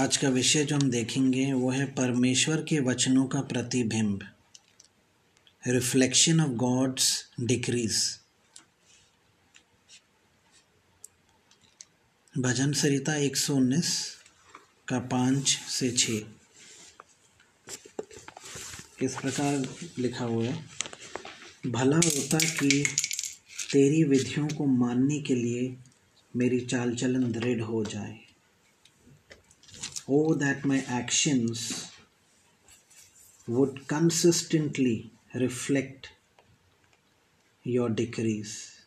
आज का विषय जो हम देखेंगे वो है परमेश्वर के वचनों का प्रतिबिंब। रिफ्लेक्शन ऑफ़ गॉड्स डिक्रीज भजन सरिता 119 का पाँच से छ इस प्रकार लिखा हुआ है? भला होता कि तेरी विधियों को मानने के लिए मेरी चाल चलन दृढ़ हो जाए। Oh, that my actions would consistently reflect your decrees.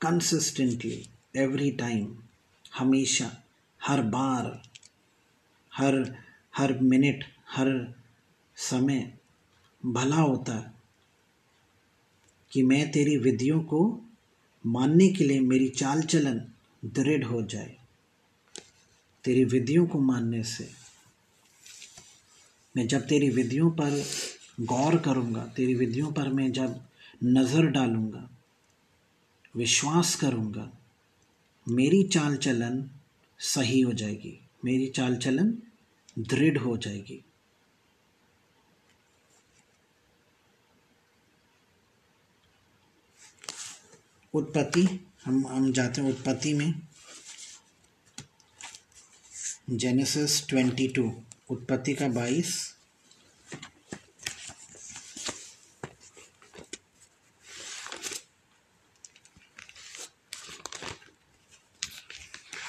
Consistently, every time, हमेशा हर बार हर हर मिनट हर समय भला होता कि मैं तेरी विधियों को मानने के लिए मेरी चाल चलन दृढ़ हो जाए तेरी विधियों को मानने से। मैं जब तेरी विधियों पर गौर करूँगा, तेरी विधियों पर मैं जब नज़र डालूँगा, विश्वास करूँगा, मेरी चाल चलन सही हो जाएगी, मेरी चाल चलन दृढ़ हो जाएगी। उत्पत्ति, हम हम जाते हैं उत्पत्ति में। जेनेसिस ट्वेंटी टू उत्पत्ति का बाईस।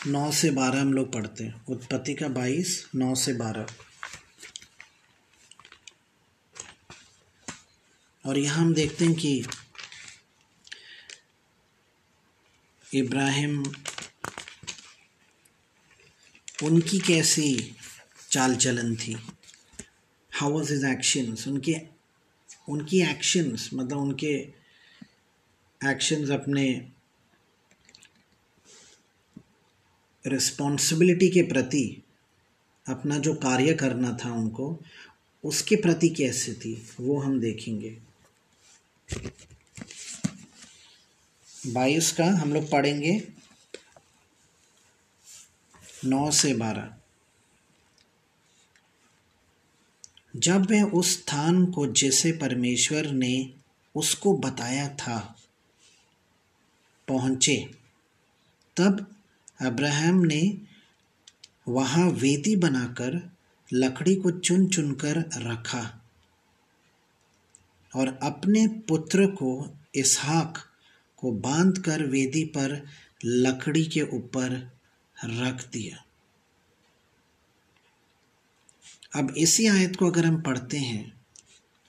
नौ से बारह हम लोग पढ़ते हैं। उत्पत्ति का बाईस, नौ से बारह। और यहाँ हम देखते हैं कि इब्राहिम उनकी कैसी चाल चलन थी? हाउ वॉज़ हिज एक्शंस उनके, उनकी एक्शंस मतलब उनके एक्शंस अपने रिस्पॉन्सिबिलिटी के प्रति, अपना जो कार्य करना था उनको, उसके प्रति कैसे थी, वो हम देखेंगे। बाईस का हम लोग पढ़ेंगे। नौ से बारह। जब वे उस स्थान को जैसे परमेश्वर ने उसको बताया था, पहुँचे, तब अब्राहम ने वहाँ वेदी बनाकर लकड़ी को चुन चुनकर रखा और अपने पुत्र को, इसहाक को बांधकर वेदी पर लकड़ी के ऊपर रख दिया। अब इसी आयत को अगर हम पढ़ते हैं,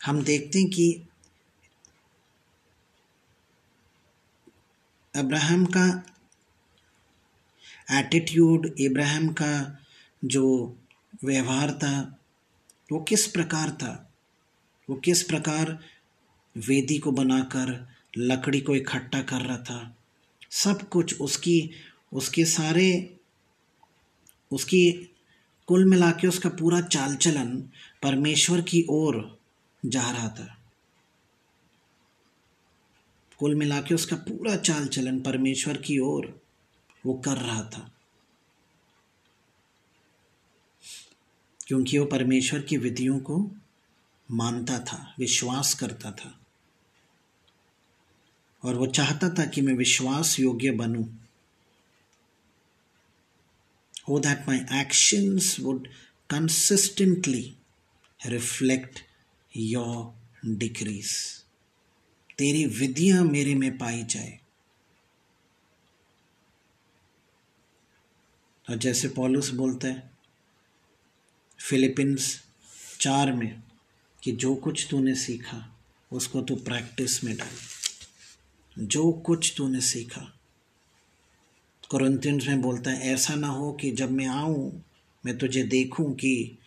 हम देखते हैं कि अब्राहम का एटीट्यूड इब्राहिम का जो व्यवहार था, वो किस प्रकार था? वो किस प्रकार वेदी को बनाकर, लकड़ी को इकट्ठा कर रहा था? सब कुछ उसकी, उसके सारे उसकी कुल मिला के उसका पूरा चाल चलन परमेश्वर की ओर जा रहा था। कुल मिला के उसका पूरा चाल चलन परमेश्वर की ओर वो कर रहा था। क्योंकि वो परमेश्वर की विधियों को मानता था, विश्वास करता था। और वो चाहता था कि मैं विश्वास योग्य बनूं। Oh that my actions would consistently reflect your decrees. तेरी विधियाँ मेरे में पाई जाए। और जैसे पॉलुस बोलता है, फिलीपींस चार में कि जो कुछ तूने सीखा, उसको तू प्रैक्टिस में डाल। जो कुछ तूने सीखा कुरंतियंस में बोलता है, ऐसा ना हो कि जब मैं आऊँ, मैं तुझे देखूँ कि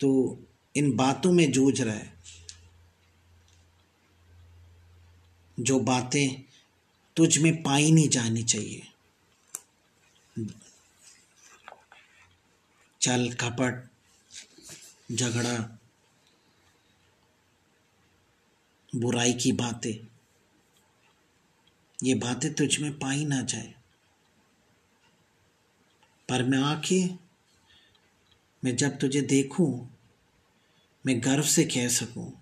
तू इन बातों में जूझ रहा है। जो बातें तुझ में पाई नहीं जानी चाहिए। चल कपट झगड़ा, बुराई की बातें, ये बातें तुझ में पाई ना जाए। पर मैं आके मैं जब तुझे देखूँ, मैं गर्व से कह सकूँ।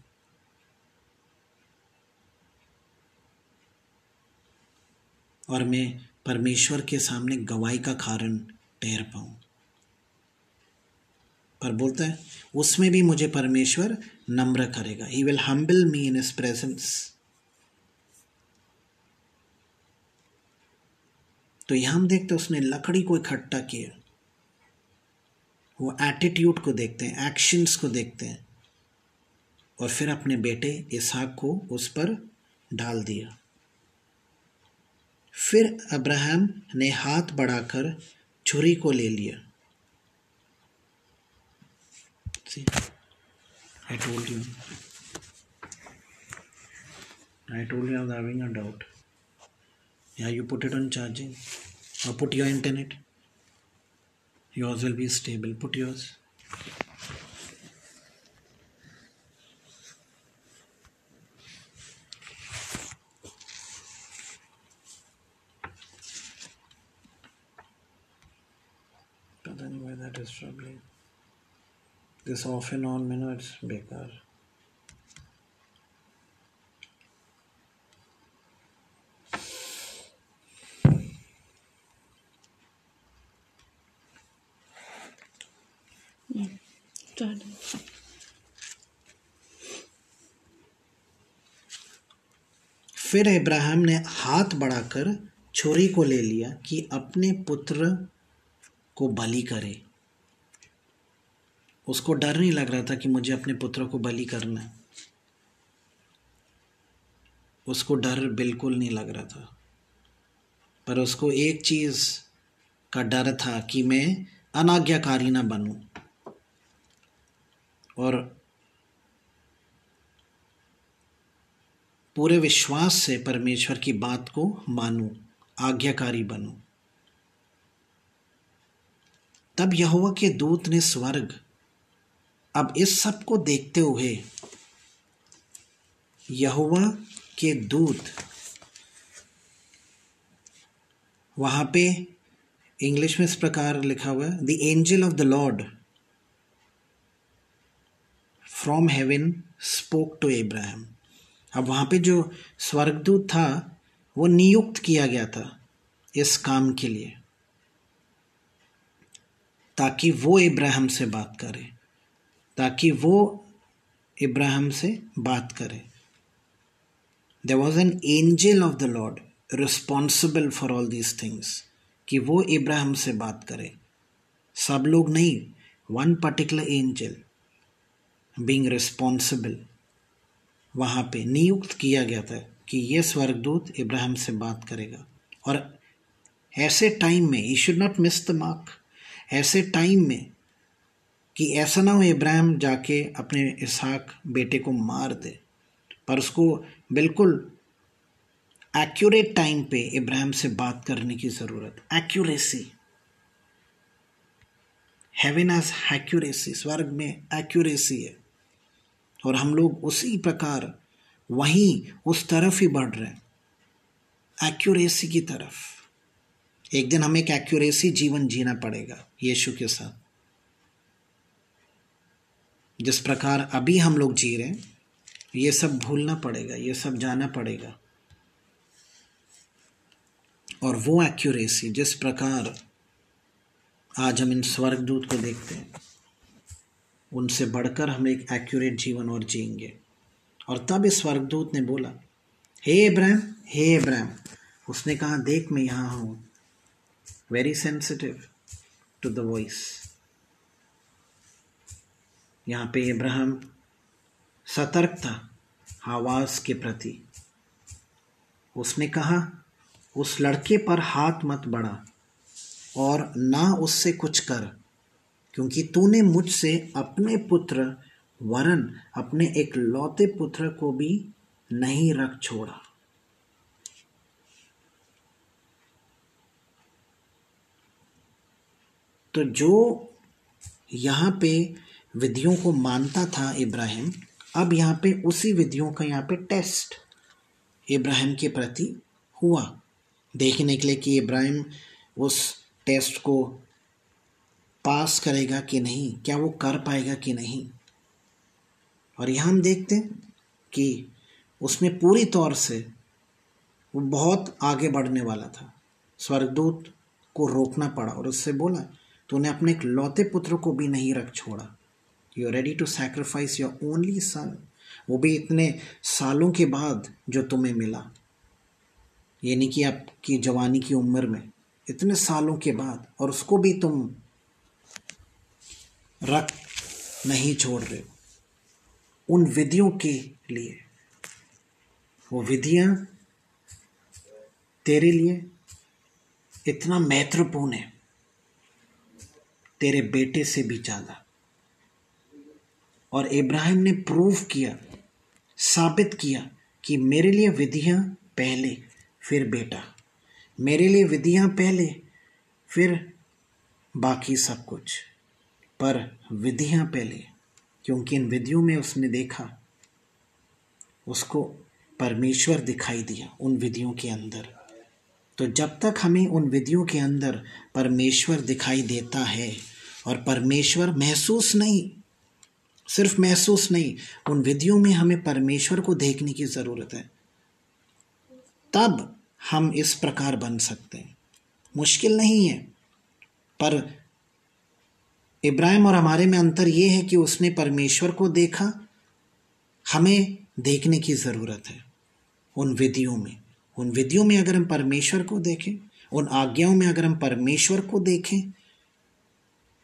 और मैं परमेश्वर के सामने गवाही का कारण ठहर पाऊँ। पर बोलता है, उसमें भी मुझे परमेश्वर नम्र करेगा। ही विल हम्बल मी इन इस प्रेजेंस तो यहाँ हम देखते हैं उसने लकड़ी को इकट्ठा किया। वो एटीट्यूड को देखते हैं एक्शंस को देखते हैं। और फिर अपने बेटे इसहाक को उस पर डाल दिया। फिर अब्राहम ने हाथ बढ़ाकर छुरी को ले लिया। See, I told you. I told you I was having a doubt. yeah you put it on charging. Or put your internet. Yours will be stable. Put yours. But anyway that is troubling. This off and on menu it's better फिर इब्राहिम ने हाथ बढ़ाकर छोरी को ले लिया कि अपने पुत्र को बलि करे। उसको डर नहीं लग रहा था कि मुझे अपने पुत्र को बलि करना है। उसको डर बिल्कुल नहीं लग रहा था। पर उसको एक चीज़ का डर था कि मैं अनाज्ञाकारी ना बनूं। और पूरे विश्वास से परमेश्वर की बात को मानूं, आज्ञाकारी बनूं। तब यहोवा के दूत ने स्वर्ग, अब इस सबको देखते हुए यहोवा के दूत वहाँ पे इंग्लिश में इस प्रकार लिखा हुआ है the angel of the Lord from heaven spoke to Ibrahim अब वहाँ पे जो स्वर्गदूत था, वो नियुक्त किया गया था इस काम के लिए, ताकि वो इब्राहिम से बात करे, ताकि वो इब्राहिम से बात करे। There was an angel of the Lord responsible for all these things कि वो इब्राहिम से बात करे। सब लोग नहीं one particular angel being responsible वहाँ पे नियुक्त किया गया था कि ये स्वर्गदूत इब्राहिम से बात करेगा। और ऐसे टाइम में we should not miss the mark ऐसे टाइम में कि ऐसा ना हो इब्राहिम जाके अपने इसहाक बेटे को मार दे। पर उसको बिल्कुल एक्यूरेट टाइम पे इब्राहिम से बात करने की ज़रूरत एक्यूरेसी हेवन एज एक्यूरेसी स्वर्ग में एक्यूरेसी है। और हम लोग उसी प्रकार वहीं उस तरफ़ ही बढ़ रहे हैं। एक्यूरेसी की तरफ़। एक दिन हमें एक एक्यूरेसी जीवन जीना पड़ेगा, यीशु के साथ। जिस प्रकार अभी हम लोग जी रहे हैं, ये सब भूलना पड़ेगा, ये सब जाना पड़ेगा। और वो एक्यूरेसी जिस प्रकार आज हम इन स्वर्गदूत को देखते हैं। उनसे बढ़कर हम एक एक्यूरेट जीवन और जिएँगे। और तब इस स्वर्गदूत ने बोला, हे इब्राहिम हे इब्राहिम। उसने कहा, देख, मैं यहाँ हूँ। Very sensitive to the voice यहाँ पे इब्राहिम सतर्क था आवाज़ के प्रति। उसने कहा, उस लड़के पर हाथ मत बढ़ा और ना उससे कुछ कर। क्योंकि तूने मुझसे अपने पुत्र वरन, अपने एक लौते पुत्र को भी नहीं रख छोड़ा। तो जो यहाँ पे विधियों को मानता था इब्राहिम, अब यहाँ पे उसी विधियों का यहाँ पे टेस्ट इब्राहिम के प्रति हुआ। देखने के लिए कि इब्राहिम उस टेस्ट को पास करेगा कि नहीं? क्या वो कर पाएगा कि नहीं? और यहाँ हम देखते हैं कि उसमें पूरी तौर से वो बहुत आगे बढ़ने वाला था। स्वर्गदूत को रोकना पड़ा और उससे बोला, तूने अपने एक लौते पुत्र को भी नहीं रख छोड़ा। You are ready to sacrifice your only son वो भी इतने सालों के बाद जो तुम्हें मिला। यानी कि आपकी जवानी की उम्र में इतने सालों के बाद और उसको भी तुम रख नहीं छोड़ रहे हो। उन विधियों के लिए। वो विधियाँ तेरे लिए इतना महत्वपूर्ण है। तेरे बेटे से भी ज़्यादा। और इब्राहिम ने प्रूव किया, साबित किया कि मेरे लिए विधियाँ पहले, फिर बेटा। मेरे लिए विधियाँ पहले, फिर बाकी सब कुछ। पर विधियाँ पहले, क्योंकि इन विधियों में उसने देखा, उसको परमेश्वर दिखाई दिया उन विधियों के अंदर। तो जब तक हमें उन विधियों के अंदर परमेश्वर दिखाई देता है और परमेश्वर महसूस नहीं, सिर्फ़ महसूस नहीं, उन विधियों में हमें परमेश्वर को देखने की ज़रूरत है, तब हम इस प्रकार बन सकते हैं। मुश्किल नहीं है, पर इब्राहिम और हमारे में अंतर ये है कि उसने परमेश्वर को देखा। हमें देखने की ज़रूरत है उन विधियों में। उन विधियों में अगर हम परमेश्वर को देखें, उन आज्ञाओं में अगर हम परमेश्वर को देखें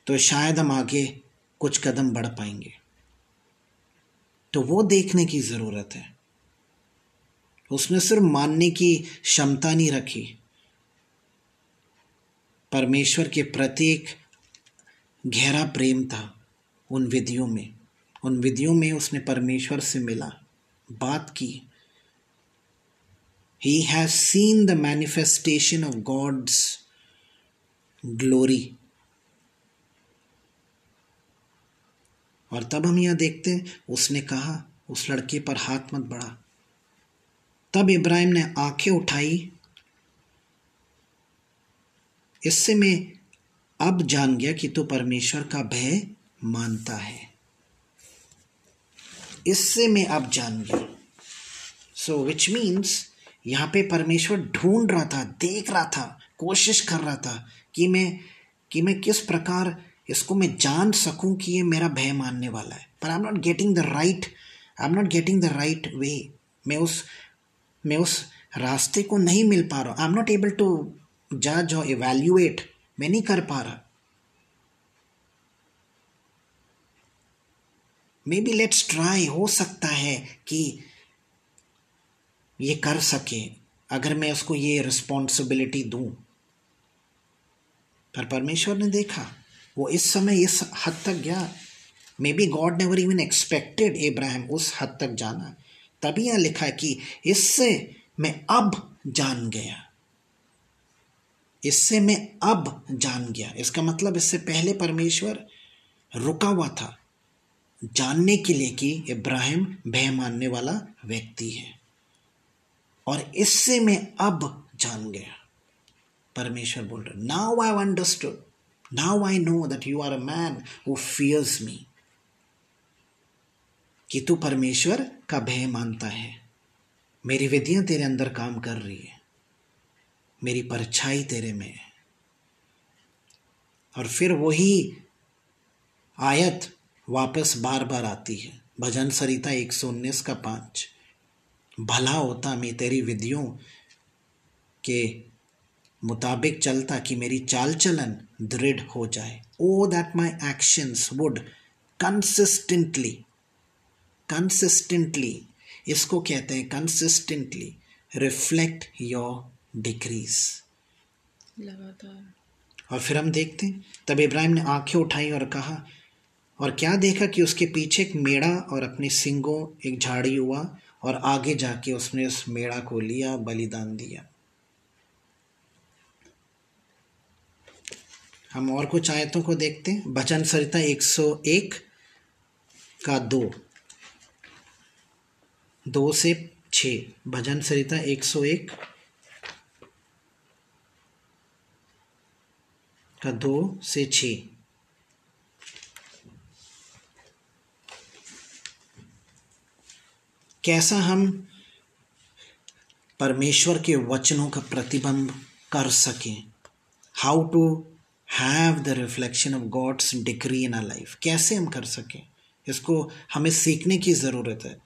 तो शायद हम आगे कुछ कदम बढ़ पाएँगे। तो वो देखने की ज़रूरत है। उसने सिर्फ़ मानने की क्षमता नहीं रखी। परमेश्वर के प्रत्येक गहरा प्रेम था उन विधियों में। उन विधियों में उसने परमेश्वर से मिला, बात की। He has seen the manifestation of God's glory और तब हम यह देखते हैं, उसने कहा, उस लड़के पर हाथ मत बढ़ा। तब इब्राहिम ने आँखें उठाई। इससे मैं अब जान गया कि तू परमेश्वर का भय मानता है। इससे मैं अब जान गया। सो विच मीन्स यहाँ पे परमेश्वर ढूंढ रहा था, देख रहा था, कोशिश कर रहा था कि मैं कि मैं किस प्रकार इसको मैं जान सकूँ कि ये मेरा भय मानने वाला है। पर I am not getting the right I am not getting the right way मैं उस मैं उस रास्ते को नहीं मिल पा रहा I am not able to जज और इवेल्युएट मैं नहीं कर पा रहा। मे बी लेट्स ट्राई हो सकता है कि ये कर सके, अगर मैं उसको ये रिस्पॉन्सिबिलिटी दूँ। पर परमेश्वर ने देखा, वो इस समय इस हद तक गया। Maybe God never even expected Ibrahim उस हद तक जाना। तभी यहाँ लिखा कि इससे मैं अब जान गया। इससे मैं अब जान गया। इसका मतलब इससे पहले परमेश्वर रुका हुआ था। जानने के लिए कि इब्राहिम भय मानने वाला व्यक्ति है। और इससे मैं अब जान गया। परमेश्वर बोल रहा now I understood now I know that you are a man who fears me कि तू परमेश्वर का भय मानता है। मेरी विधियाँ तेरे अंदर काम कर रही है। मेरी परछाई तेरे में है। और फिर वही आयत वापस बार बार आती है। भजन सरिता एक सौ उन्नीस का पाँच। भला होता मैं तेरी विधियों के मुताबिक चलता कि मेरी चाल चलन दृढ़ हो जाए। ओ that my actions would consistently consistently इसको कहते हैं कंसिस्टेंटली रिफ्लेक्ट योर डिक्रीज। लगातार। और फिर हम देखते हैं तब इब्राहिम ने आँखें उठाई और कहा और क्या देखा कि उसके पीछे एक मेड़ा और अपने सिंगों एक झाड़ी हुआ और आगे जाके उसने उस मेड़ा को लिया बलिदान दिया? हम और कुछ आयतों को देखते हैं। भजन सरिता 101 का दो। दो से छ। भजन सरिता 101 का दो से छ कैसा हम परमेश्वर के वचनों का प्रतिबंध कर सकें? How to have the reflection of God's degree in a life कैसे हम कर सकें? इसको हमें सीखने की ज़रूरत है।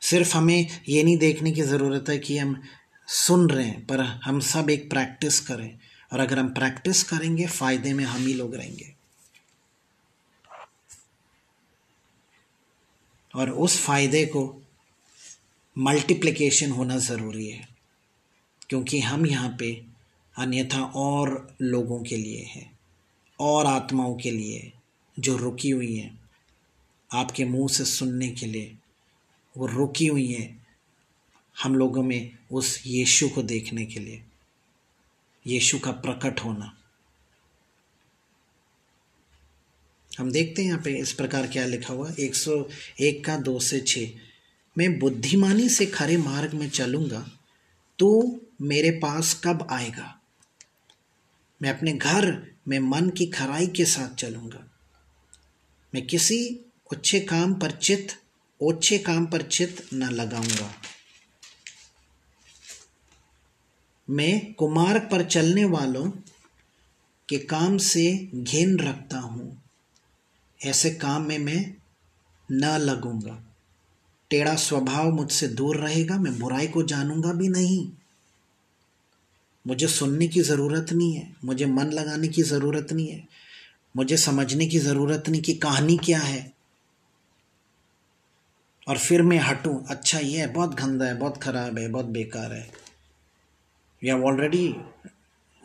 सिर्फ़ हमें ये नहीं देखने की ज़रूरत है कि हम सुन रहे हैं, पर हम सब एक प्रैक्टिस करें। और अगर हम प्रैक्टिस करेंगे, फ़ायदे में हम ही लोग रहेंगे। और उस फ़ायदे को मल्टीप्लिकेशन होना ज़रूरी है, क्योंकि हम यहाँ पे अन्यथा और लोगों के लिए है, और आत्माओं के लिए जो रुकी हुई हैं, आपके मुँह से सुनने के लिए वो रुकी हुई हैं, हम लोगों में उस यीशु को देखने के लिए। यीशु का प्रकट होना। हम देखते हैं यहाँ पे इस प्रकार क्या लिखा हुआ, एक सौ एक का दो से छ मैं बुद्धिमानी से खरे मार्ग में चलूँगा तो मेरे पास कब आएगा? मैं अपने घर में मन की खराई के साथ चलूँगा। मैं किसी अच्छे काम पर चित ओछे काम पर चित न लगाऊँगा। मैं कुमार्ग पर चलने वालों के काम से घिन रखता हूँ। ऐसे काम में मैं न लगूँगा। टेढ़ा स्वभाव मुझसे दूर रहेगा, मैं बुराई को जानूँगा भी नहीं। मुझे सुनने की ज़रूरत नहीं है, मुझे मन लगाने की ज़रूरत नहीं है, मुझे समझने की ज़रूरत नहीं कि कहानी क्या है। और फिर मैं हटूं। अच्छा ये है, बहुत गंदा है, बहुत ख़राब है, बहुत बेकार है। You have already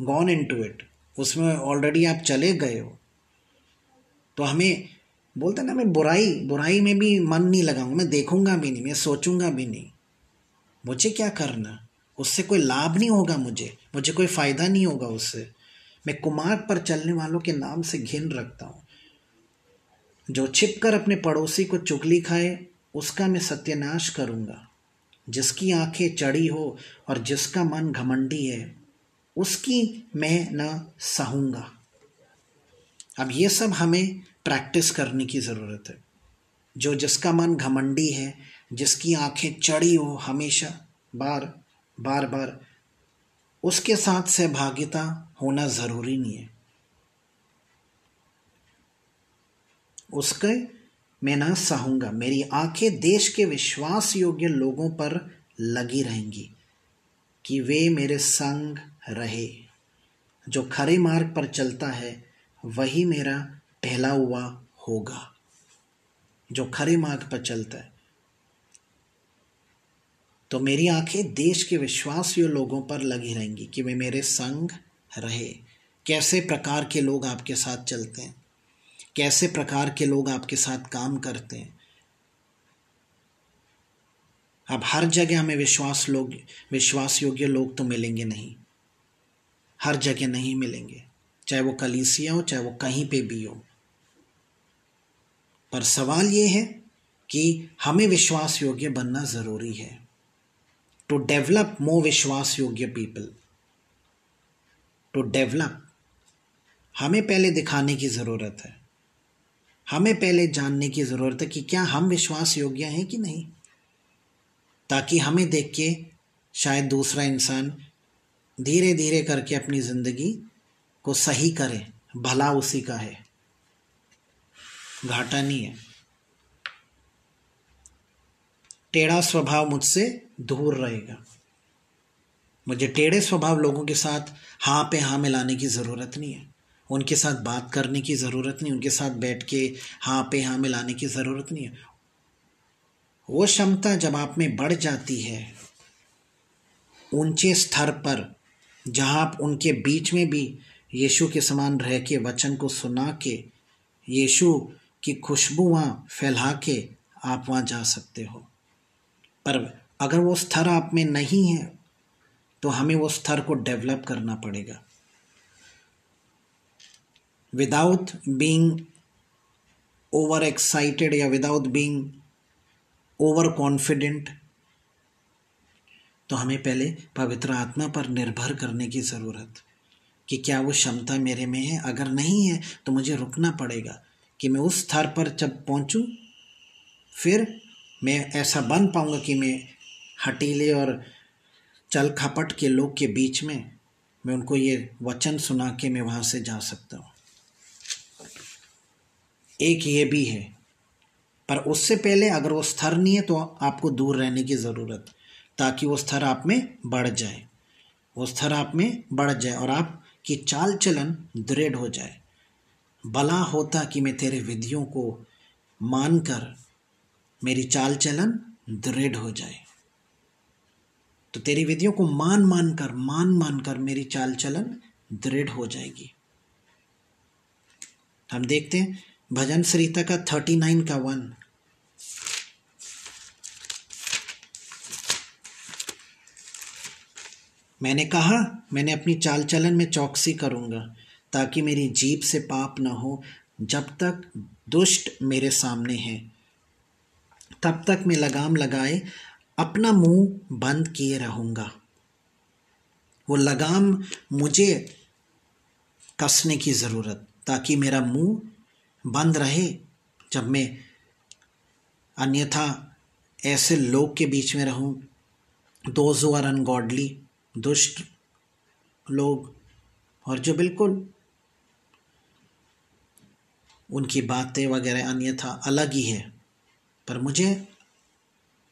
gone into it उसमें ऑलरेडी आप चले गए हो। तो हमें, बोलते ना, मैं बुराई बुराई में भी मन नहीं लगाऊँगा, मैं देखूँगा भी नहीं, मैं सोचूँगा भी नहीं। मुझे क्या करना? उससे कोई लाभ नहीं होगा मुझे मुझे कोई फ़ायदा नहीं होगा उससे। मैं कुमार पर चलने वालों के नाम से घिन रखता हूँ। जो छिपकर अपने पड़ोसी को चुगली खाए, उसका मैं सत्यानाश करूँगा। जिसकी आँखें चढ़ी हो और जिसका मन घमंडी है, उसकी मैं न सहूँगा। अब ये सब हमें प्रैक्टिस करने की ज़रूरत है। जो जिसका मन घमंडी है, जिसकी आँखें चढ़ी हो हमेशा, बार बार बार, उसके साथ सहभागिता होना ज़रूरी नहीं है। उसके मैं ना सहूँगा मेरी आँखें देश के विश्वास योग्य लोगों पर लगी रहेंगी, कि वे मेरे संग रहे। जो खरे मार्ग पर चलता है, वही मेरा टहला हुआ होगा। जो खरे मार्ग पर चलता है तो मेरी आँखें देश के विश्वासियों लोगों पर लगी रहेंगी, कि वे मेरे संग रहे। कैसे प्रकार के लोग आपके साथ चलते हैं? कैसे प्रकार के लोग आपके साथ काम करते हैं। अब हर जगह हमें विश्वास लोग विश्वास योग्य लोग तो मिलेंगे नहीं। हर जगह नहीं मिलेंगे। चाहे वो कलीसिया हो, चाहे वो कहीं पे भी हो। पर सवाल ये है कि हमें विश्वास योग्य बनना ज़रूरी है। टू डेवलप मोर विश्वास योग्य पीपल टू डेवलप हमें पहले दिखाने की ज़रूरत है। हमें पहले जानने की ज़रूरत है कि क्या हम विश्वास योग्य हैं कि नहीं? ताकि हमें देख के शायद दूसरा इंसान धीरे धीरे करके अपनी ज़िंदगी को सही करे, भला उसी का है। घाटा नहीं है। टेढ़ा स्वभाव मुझसे दूर रहेगा। मुझे टेढ़े स्वभाव लोगों के साथ हाँ पे हाँ मिलाने की ज़रूरत नहीं है। उनके साथ बात करने की ज़रूरत नहीं, उनके साथ बैठ के हाँ पे हाँ मिलाने की ज़रूरत नहीं है। वो क्षमता जब आप में बढ़ जाती है, ऊँचे स्तर पर, जहाँ आप उनके बीच में भी यीशु के समान रह के वचन को सुना के, यीशु की खुशबू वहाँ फैला के आप वहाँ जा सकते हो। पर अगर वो स्तर आप में नहीं है तो हमें वो स्तर को डेवलप करना पड़ेगा। बीइंग ओवर एक्साइटेड या बीइंग ओवर कॉन्फिडेंट तो हमें पहले पवित्र आत्मा पर निर्भर करने की ज़रूरत कि क्या वो क्षमता मेरे में है। अगर नहीं है तो मुझे रुकना पड़ेगा कि मैं उस स्तर पर जब पहुंचूं, फिर मैं ऐसा बन पाऊँगा कि मैं हटीले और चल खपट के लोग के बीच में मैं उनको ये वचन सुना के मैं वहाँ से जा सकता हूँ। एक ये भी है। पर उससे पहले अगर वो स्तर नहीं है तो आपको दूर रहने की ज़रूरत, ताकि वो स्तर आप में बढ़ जाए। वो स्तर आप में बढ़ जाए और आप आपकी चाल चलन दृढ़ हो जाए। भला होता कि मैं तेरे विधियों को मानकर मेरी चाल चलन दृढ़ हो जाए। तो तेरी विधियों को मान मान कर मान मान कर मेरी चाल चलन दृढ़ हो जाएगी। हम देखते हैं भजन सरिता का थर्टी नाइन का वन। मैंने कहा, मैंने अपनी चाल चलन में चौकसी करूँगा, ताकि मेरी जीप से पाप न हो, जब तक दुष्ट मेरे सामने है। तब तक मैं लगाम लगाए, अपना मुँह बंद किए रहूँगा। वो लगाम मुझे कसने की ज़रूरत, ताकि मेरा मुँह बंद रहे जब मैं अन्यथा ऐसे लोग के बीच में रहूँ। दोज आर अनगॉडली दुष्ट लोग, और जो बिल्कुल उनकी बातें वगैरह अन्यथा अलग ही है। पर मुझे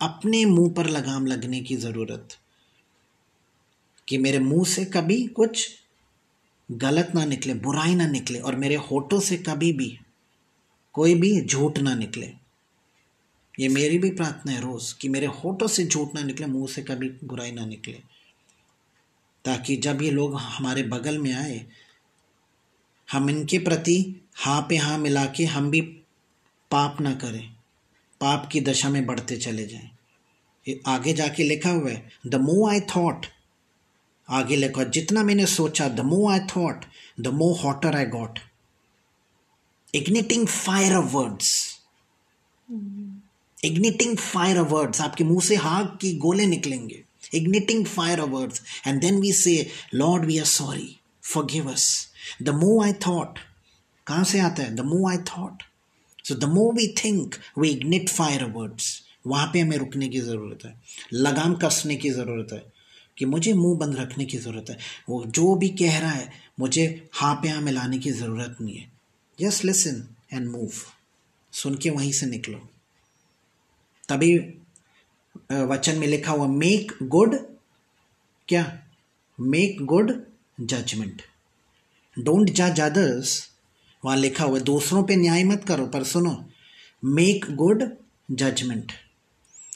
अपने मुँह पर लगाम लगने की ज़रूरत कि मेरे मुँह से कभी कुछ गलत ना निकले, बुराई ना निकले, और मेरे होठों से कभी भी कोई भी झूठ ना निकले। ये मेरी भी प्रार्थना है रोज़ कि मेरे होठों से झूठ ना निकले, मुँह से कभी बुराई ना निकले। ताकि जब ये लोग हमारे बगल में आए, हम इनके प्रति हाँ पे हाँ मिला के हम भी पाप ना करें, पाप की दशा में बढ़ते चले जाएँ। ये आगे जाके लिखा हुआ है द मो आई थॉट आगे लिखा जितना मैंने सोचा the more I thought the more hotter I got igniting fire of words igniting fire of words आपके मुँह से हाग की गोले निकलेंगे. Igniting fire of words. And then we say, Lord, we are sorry. Forgive us. The more I thought, कहाँ से आता है? The more I thought so the more we think we ignite fire words वहाँ पे हमें रुकने की ज़रूरत है. लगाम कसने की ज़रूरत है. कि मुझे मुँह बंद रखने की ज़रूरत है. वो जो भी कह रहा है मुझे हाँ पे हाँ मिलाने की ज़रूरत नहीं है. जस्ट लिसन एंड मूव सुन के वहीं से निकलो। तभी वचन में लिखा हुआ मेक गुड क्या? मेक गुड जजमेंट डोंट जज अदर्स वहाँ लिखा हुआ दूसरों पे न्याय मत करो। पर सुनो मेक गुड जजमेंट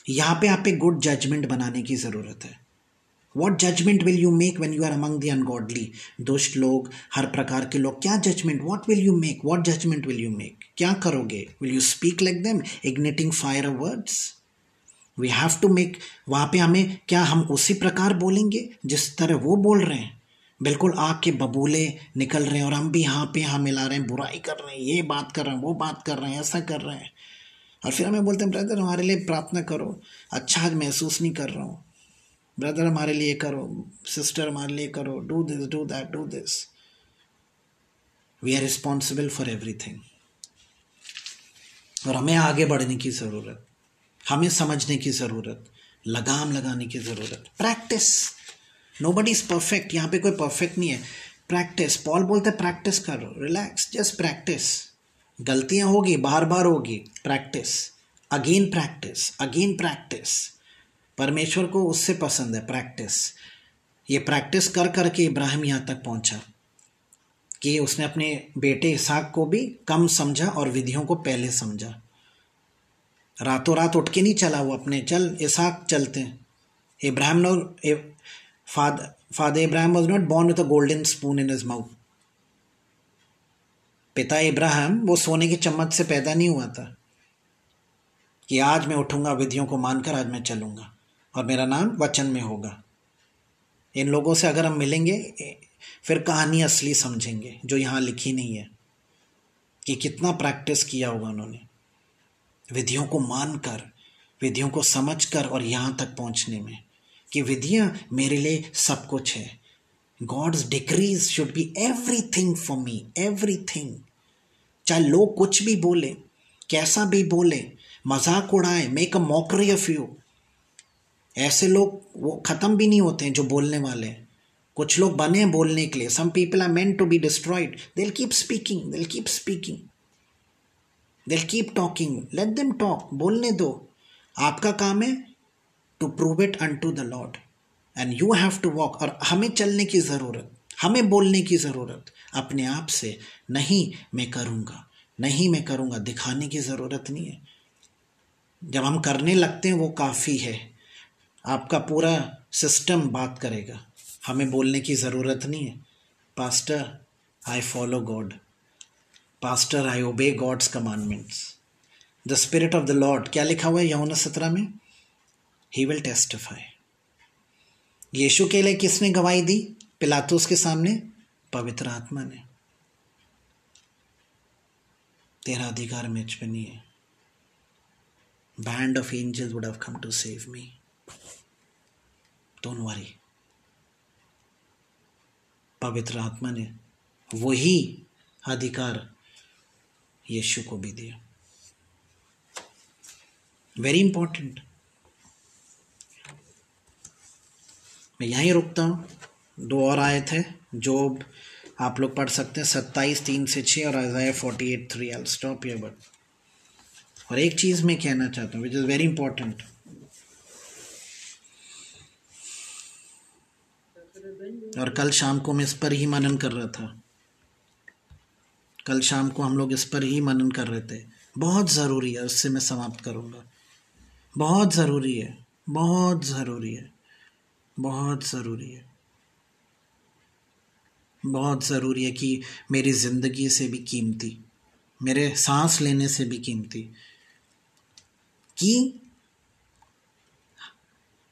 यहाँ पे आप एक गुड जजमेंट बनाने की ज़रूरत है। What judgement will you make when you are among the ungodly दुष्ट लोग, हर प्रकार के लोग, क्या judgement what will you make what judgement will you make क्या करोगे? Will you speak like them igniting fire of words we have to make वहाँ पे हमें क्या हम उसी प्रकार बोलेंगे जिस तरह वो बोल रहे हैं? बिल्कुल आग के बबूले निकल रहे हैं और हम भी यहाँ पे यहाँ मिला रहे हैं, बुराई कर रहे हैं, ये बात कर रहे हैं, वो बात कर रहे हैं, ऐसा कर रहे हैं। और फिर हमें बोलते हैं, ब्रदर, हमारे लिए प्रार्थना करो अच्छा महसूस नहीं कर रहा हूँ। ब्रदर हमारे लिए करो, सिस्टर हमारे लिए करो do this do that do this we are responsible for everything और हमें आगे बढ़ने की ज़रूरत, हमें समझने की ज़रूरत, लगाम लगाने की ज़रूरत। Practice nobody is perfect यहाँ पे कोई परफेक्ट नहीं है। प्रैक्टिस पॉल बोलते प्रैक्टिस करो। रिलैक्स जस्ट प्रैक्टिस गलतियाँ होगी बार बार होगी। Practice again practice again practice परमेश्वर को उससे पसंद है प्रैक्टिस ये प्रैक्टिस कर कर के इब्राहिम यहाँ तक पहुँचा कि उसने अपने बेटे इसाक को भी कम समझा और विधियों को पहले समझा। रातों रात उठ के नहीं चला वो अपने, चल इसाक चलते हैं। Ibrahim no father father Ibrahim was not born with a golden spoon in his mouth पिता इब्राहिम, वो सोने की चम्मच से पैदा नहीं हुआ था कि आज मैं उठूँगा, विधियों को मानकर आज मैं चलूँगा। और मेरा नाम वचन में होगा। इन लोगों से अगर हम मिलेंगे, फिर कहानी असली समझेंगे, जो यहाँ लिखी नहीं है, कि कितना प्रैक्टिस किया होगा उन्होंने। विधियों को मानकर, विधियों को समझकर और यहाँ तक पहुँचने में, कि विधियाँ मेरे लिए सब कुछ है। God's decrees should be everything for me everything चाहे लोग कुछ भी बोले, कैसा भी बोले, मज़ाक उड़ाए make a mockery of you ऐसे लोग वो ख़त्म भी नहीं होते हैं जो बोलने वाले हैं। कुछ लोग बने हैं बोलने के लिए। Some people are meant to be destroyed दिल कीप स्पीकिंग दिल कीप स्पीकिंग दिल keep talking let them talk बोलने दो। आपका काम है to prove it unto the Lord and you have to walk और हमें चलने की ज़रूरत। हमें बोलने की ज़रूरत। अपने आप से। नहीं, मैं करूँगा। नहीं, मैं करूँगा। दिखाने की ज़रूरत नहीं है। जब हम करने लगते हैं, वो काफ़ी है। आपका पूरा सिस्टम बात करेगा। हमें बोलने की ज़रूरत नहीं है। Pastor I follow God pastor I obey God's commandments the spirit of the Lord क्या लिखा हुआ है यमुना सत्रह में? ही विल टेस्टिफाई यीशु के लिए किसने गवाही दी? पिलातुस के सामने? पवित्र आत्मा ने। तेरा अधिकार मेज पे नहीं है। Band of angels would have come to save me don't worry पवित्र आत्मा ने वही अधिकार यीशु को भी दिया। वेरी इंपॉर्टेंट मैं यहीं रुकता हूँ। दो और आए थे। जो आप लोग पढ़ सकते हैं। सत्ताईस, तीन से छः और अजाया forty eight three I stop ये बट और एक चीज़ मैं कहना चाहता हूँ विच इज़ वेरी इंपॉर्टेंट और कल शाम को मैं इस पर ही मनन कर रहा था। कल शाम को हम लोग इस पर ही मनन कर रहे थे। बहुत ज़रूरी है, उससे मैं समाप्त करूँगा। बहुत ज़रूरी है, बहुत ज़रूरी है, बहुत ज़रूरी है। बहुत ज़रूरी है कि मेरी ज़िंदगी से भी कीमती, मेरे सांस लेने से भी कीमती कि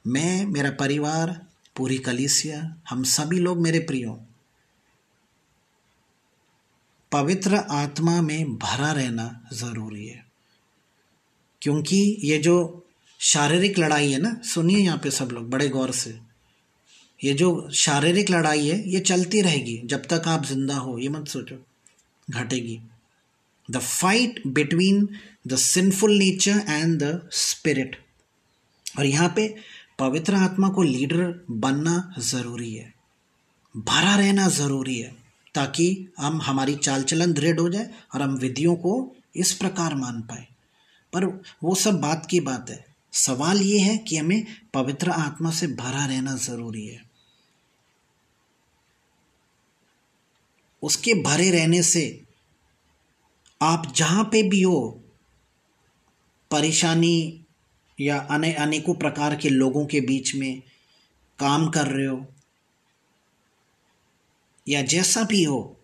मैं, मेरा परिवार पूरी कलीसिया, हम सभी लोग मेरे प्रियो, पवित्र आत्मा में भरा रहना ज़रूरी है। क्योंकि ये जो शारीरिक लड़ाई है ना, सुनिए यहाँ पे सब लोग बड़े गौर से, ये जो शारीरिक लड़ाई है, ये चलती रहेगी। जब तक आप ज़िंदा हो, ये मत सोचो, घटेगी। The fight between the sinful nature and the spirit और यहाँ पे पवित्र आत्मा को लीडर बनना ज़रूरी है, भरा रहना ज़रूरी है, ताकि हम हमारी चाल चलन दृढ़ हो जाए और हम विधियों को इस प्रकार मान पाए। पर वो सब बात की बात है। सवाल ये है कि हमें पवित्र आत्मा से भरा रहना ज़रूरी है। उसके भरे रहने से आप जहाँ पे भी हो, परेशानी या अने अनेकों प्रकार के लोगों के बीच में काम कर रहे हो या जैसा भी हो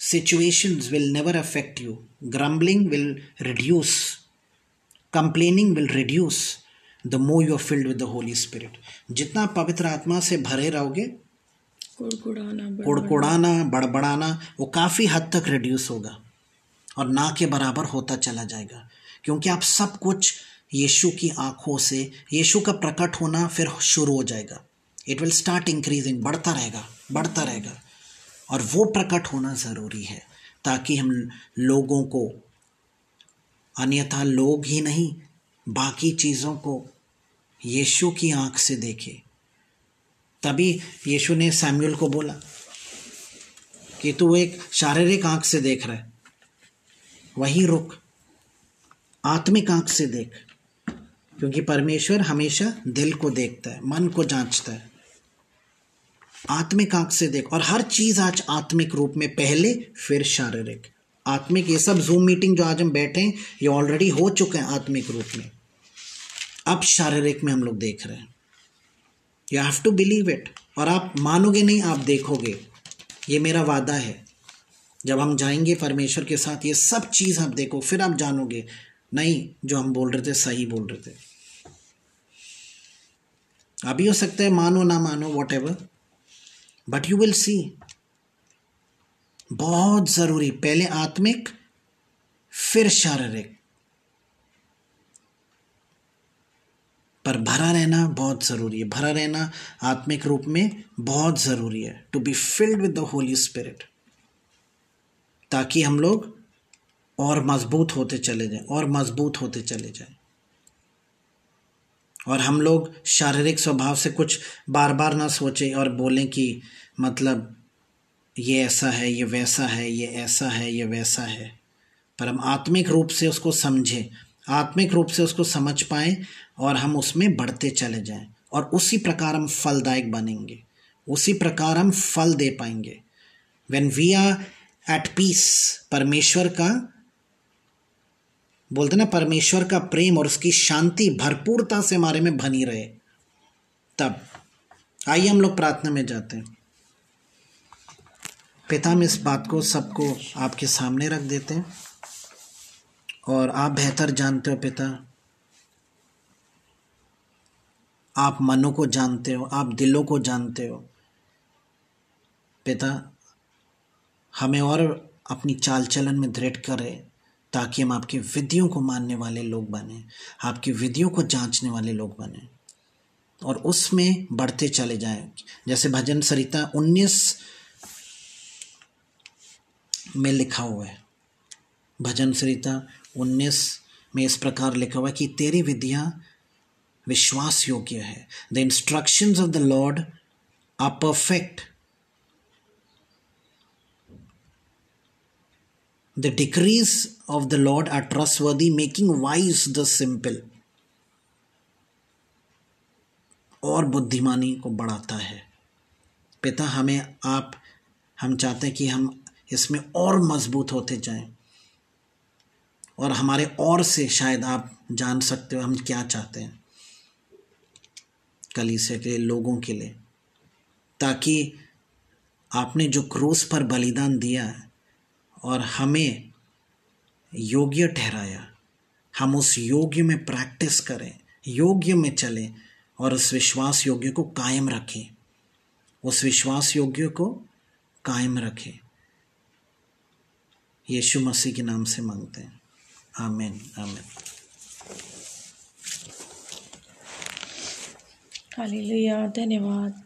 situations will never affect you grumbling will reduce complaining will reduce the more you are filled with the Holy Spirit जितना पवित्र आत्मा से भरे रहोगे कुड़कुड़ाना बड़बड़ाना। वो काफ़ी हद तक रिड्यूस होगा और ना के बराबर होता चला जाएगा। क्योंकि आप सब कुछ यीशु की आँखों से, यीशु का प्रकट होना फिर शुरू हो जाएगा। इट विल स्टार्ट इंक्रीजिंग बढ़ता रहेगा बढ़ता रहेगा। और वो प्रकट होना ज़रूरी है, ताकि हम लोगों को, अन्यथा लोग ही नहीं, बाकी चीज़ों को यीशु की आँख से देखे। तभी यीशु ने सैम्यूल को बोला कि तू एक शारीरिक आँख से देख रहा है, वहीं रुक, आत्मिक आँख से देख। क्योंकि परमेश्वर हमेशा दिल को देखता है, मन को जांचता है। आत्मिक आँख से देख, और हर चीज़ आज आत्मिक रूप में, पहले, फिर शारीरिक। आत्मिक ये सब जूम मीटिंग जो आज हम बैठे हैं, ये ऑलरेडी हो चुके हैं आत्मिक रूप में। अब शारीरिक में हम लोग देख रहे हैं। You have to believe it और आप मानोगे नहीं, आप देखोगे। ये मेरा वादा है। जब हम जाएँगे परमेश्वर के साथ, ये सब चीज़ आप देखो, फिर आप जानोगे, नहीं, जो हम बोल रहे थे, सही बोल रहे थे। अभी हो सकता है, मानो ना मानो whatever but you will see बहुत ज़रूरी। पहले आत्मिक, फिर शारीरिक। पर भरा रहना बहुत ज़रूरी है। भरा रहना आत्मिक रूप में बहुत ज़रूरी है। To be filled with the Holy Spirit ताकि हम लोग और मज़बूत होते चले जाएँ, और मज़बूत होते चले जाएँ। और हम लोग शारीरिक स्वभाव से कुछ बार बार ना सोचें और बोलें कि मतलब ये ऐसा है, ये वैसा है, ये ऐसा है, ये वैसा है। पर हम आत्मिक रूप से उसको समझें, आत्मिक रूप से उसको समझ पाएँ और हम उसमें बढ़ते चले जाएँ और उसी प्रकार हम फलदायक बनेंगे, उसी प्रकार हम फल दे पाएँगे। When we are at peace परमेश्वर का बोलते ना, परमेश्वर का प्रेम और उसकी शांति भरपूरता से हमारे में बनी रहे। तब, आइए हम लोग प्रार्थना में जाते हैं। पिता, हम इस बात को सबको आपके सामने रख देते हैं। और आप बेहतर जानते हो पिता। आप मनों को जानते हो, आप दिलों को जानते हो। पिता, हमें और अपनी चाल चलन में दृढ़ करें। ताकि हम आपकी विधियों को मानने वाले लोग बने, आपकी विधियों को जांचने वाले लोग बने और उसमें बढ़ते चले जाएँ। जैसे भजन सरिता उन्नीस में लिखा हुआ है। भजन सरिता उन्नीस में इस प्रकार लिखा हुआ है कि तेरी विधियाँ विश्वास योग्य है। The instructions of the Lord are perfect the decrees of the Lord are trustworthy making wise the simple और बुद्धिमानी को बढ़ाता है। पिता, हमें आप, हम चाहते हैं कि हम इसमें और मज़बूत होते जाएँ। और हमारे और से शायद आप जान सकते हो हम क्या चाहते हैं। कलीसिया के लोगों के लिए। ताकि आपने जो क्रूस पर बलिदान दिया और हमें योग्य ठहराया। हम उस योग्य में प्रैक्टिस करें, योग्य में चलें और उस विश्वास योग्य को कायम रखें। उस विश्वास योग्य को कायम रखें। यीशु मसीह के नाम से मांगते हैं। आमीन आमीन। हालेलुया, धन्यवाद।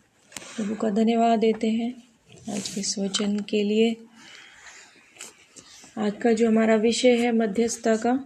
प्रभु का धन्यवाद देते हैं आज के इस वचन के लिए। आज का जो हमारा विषय है मध्यस्थता का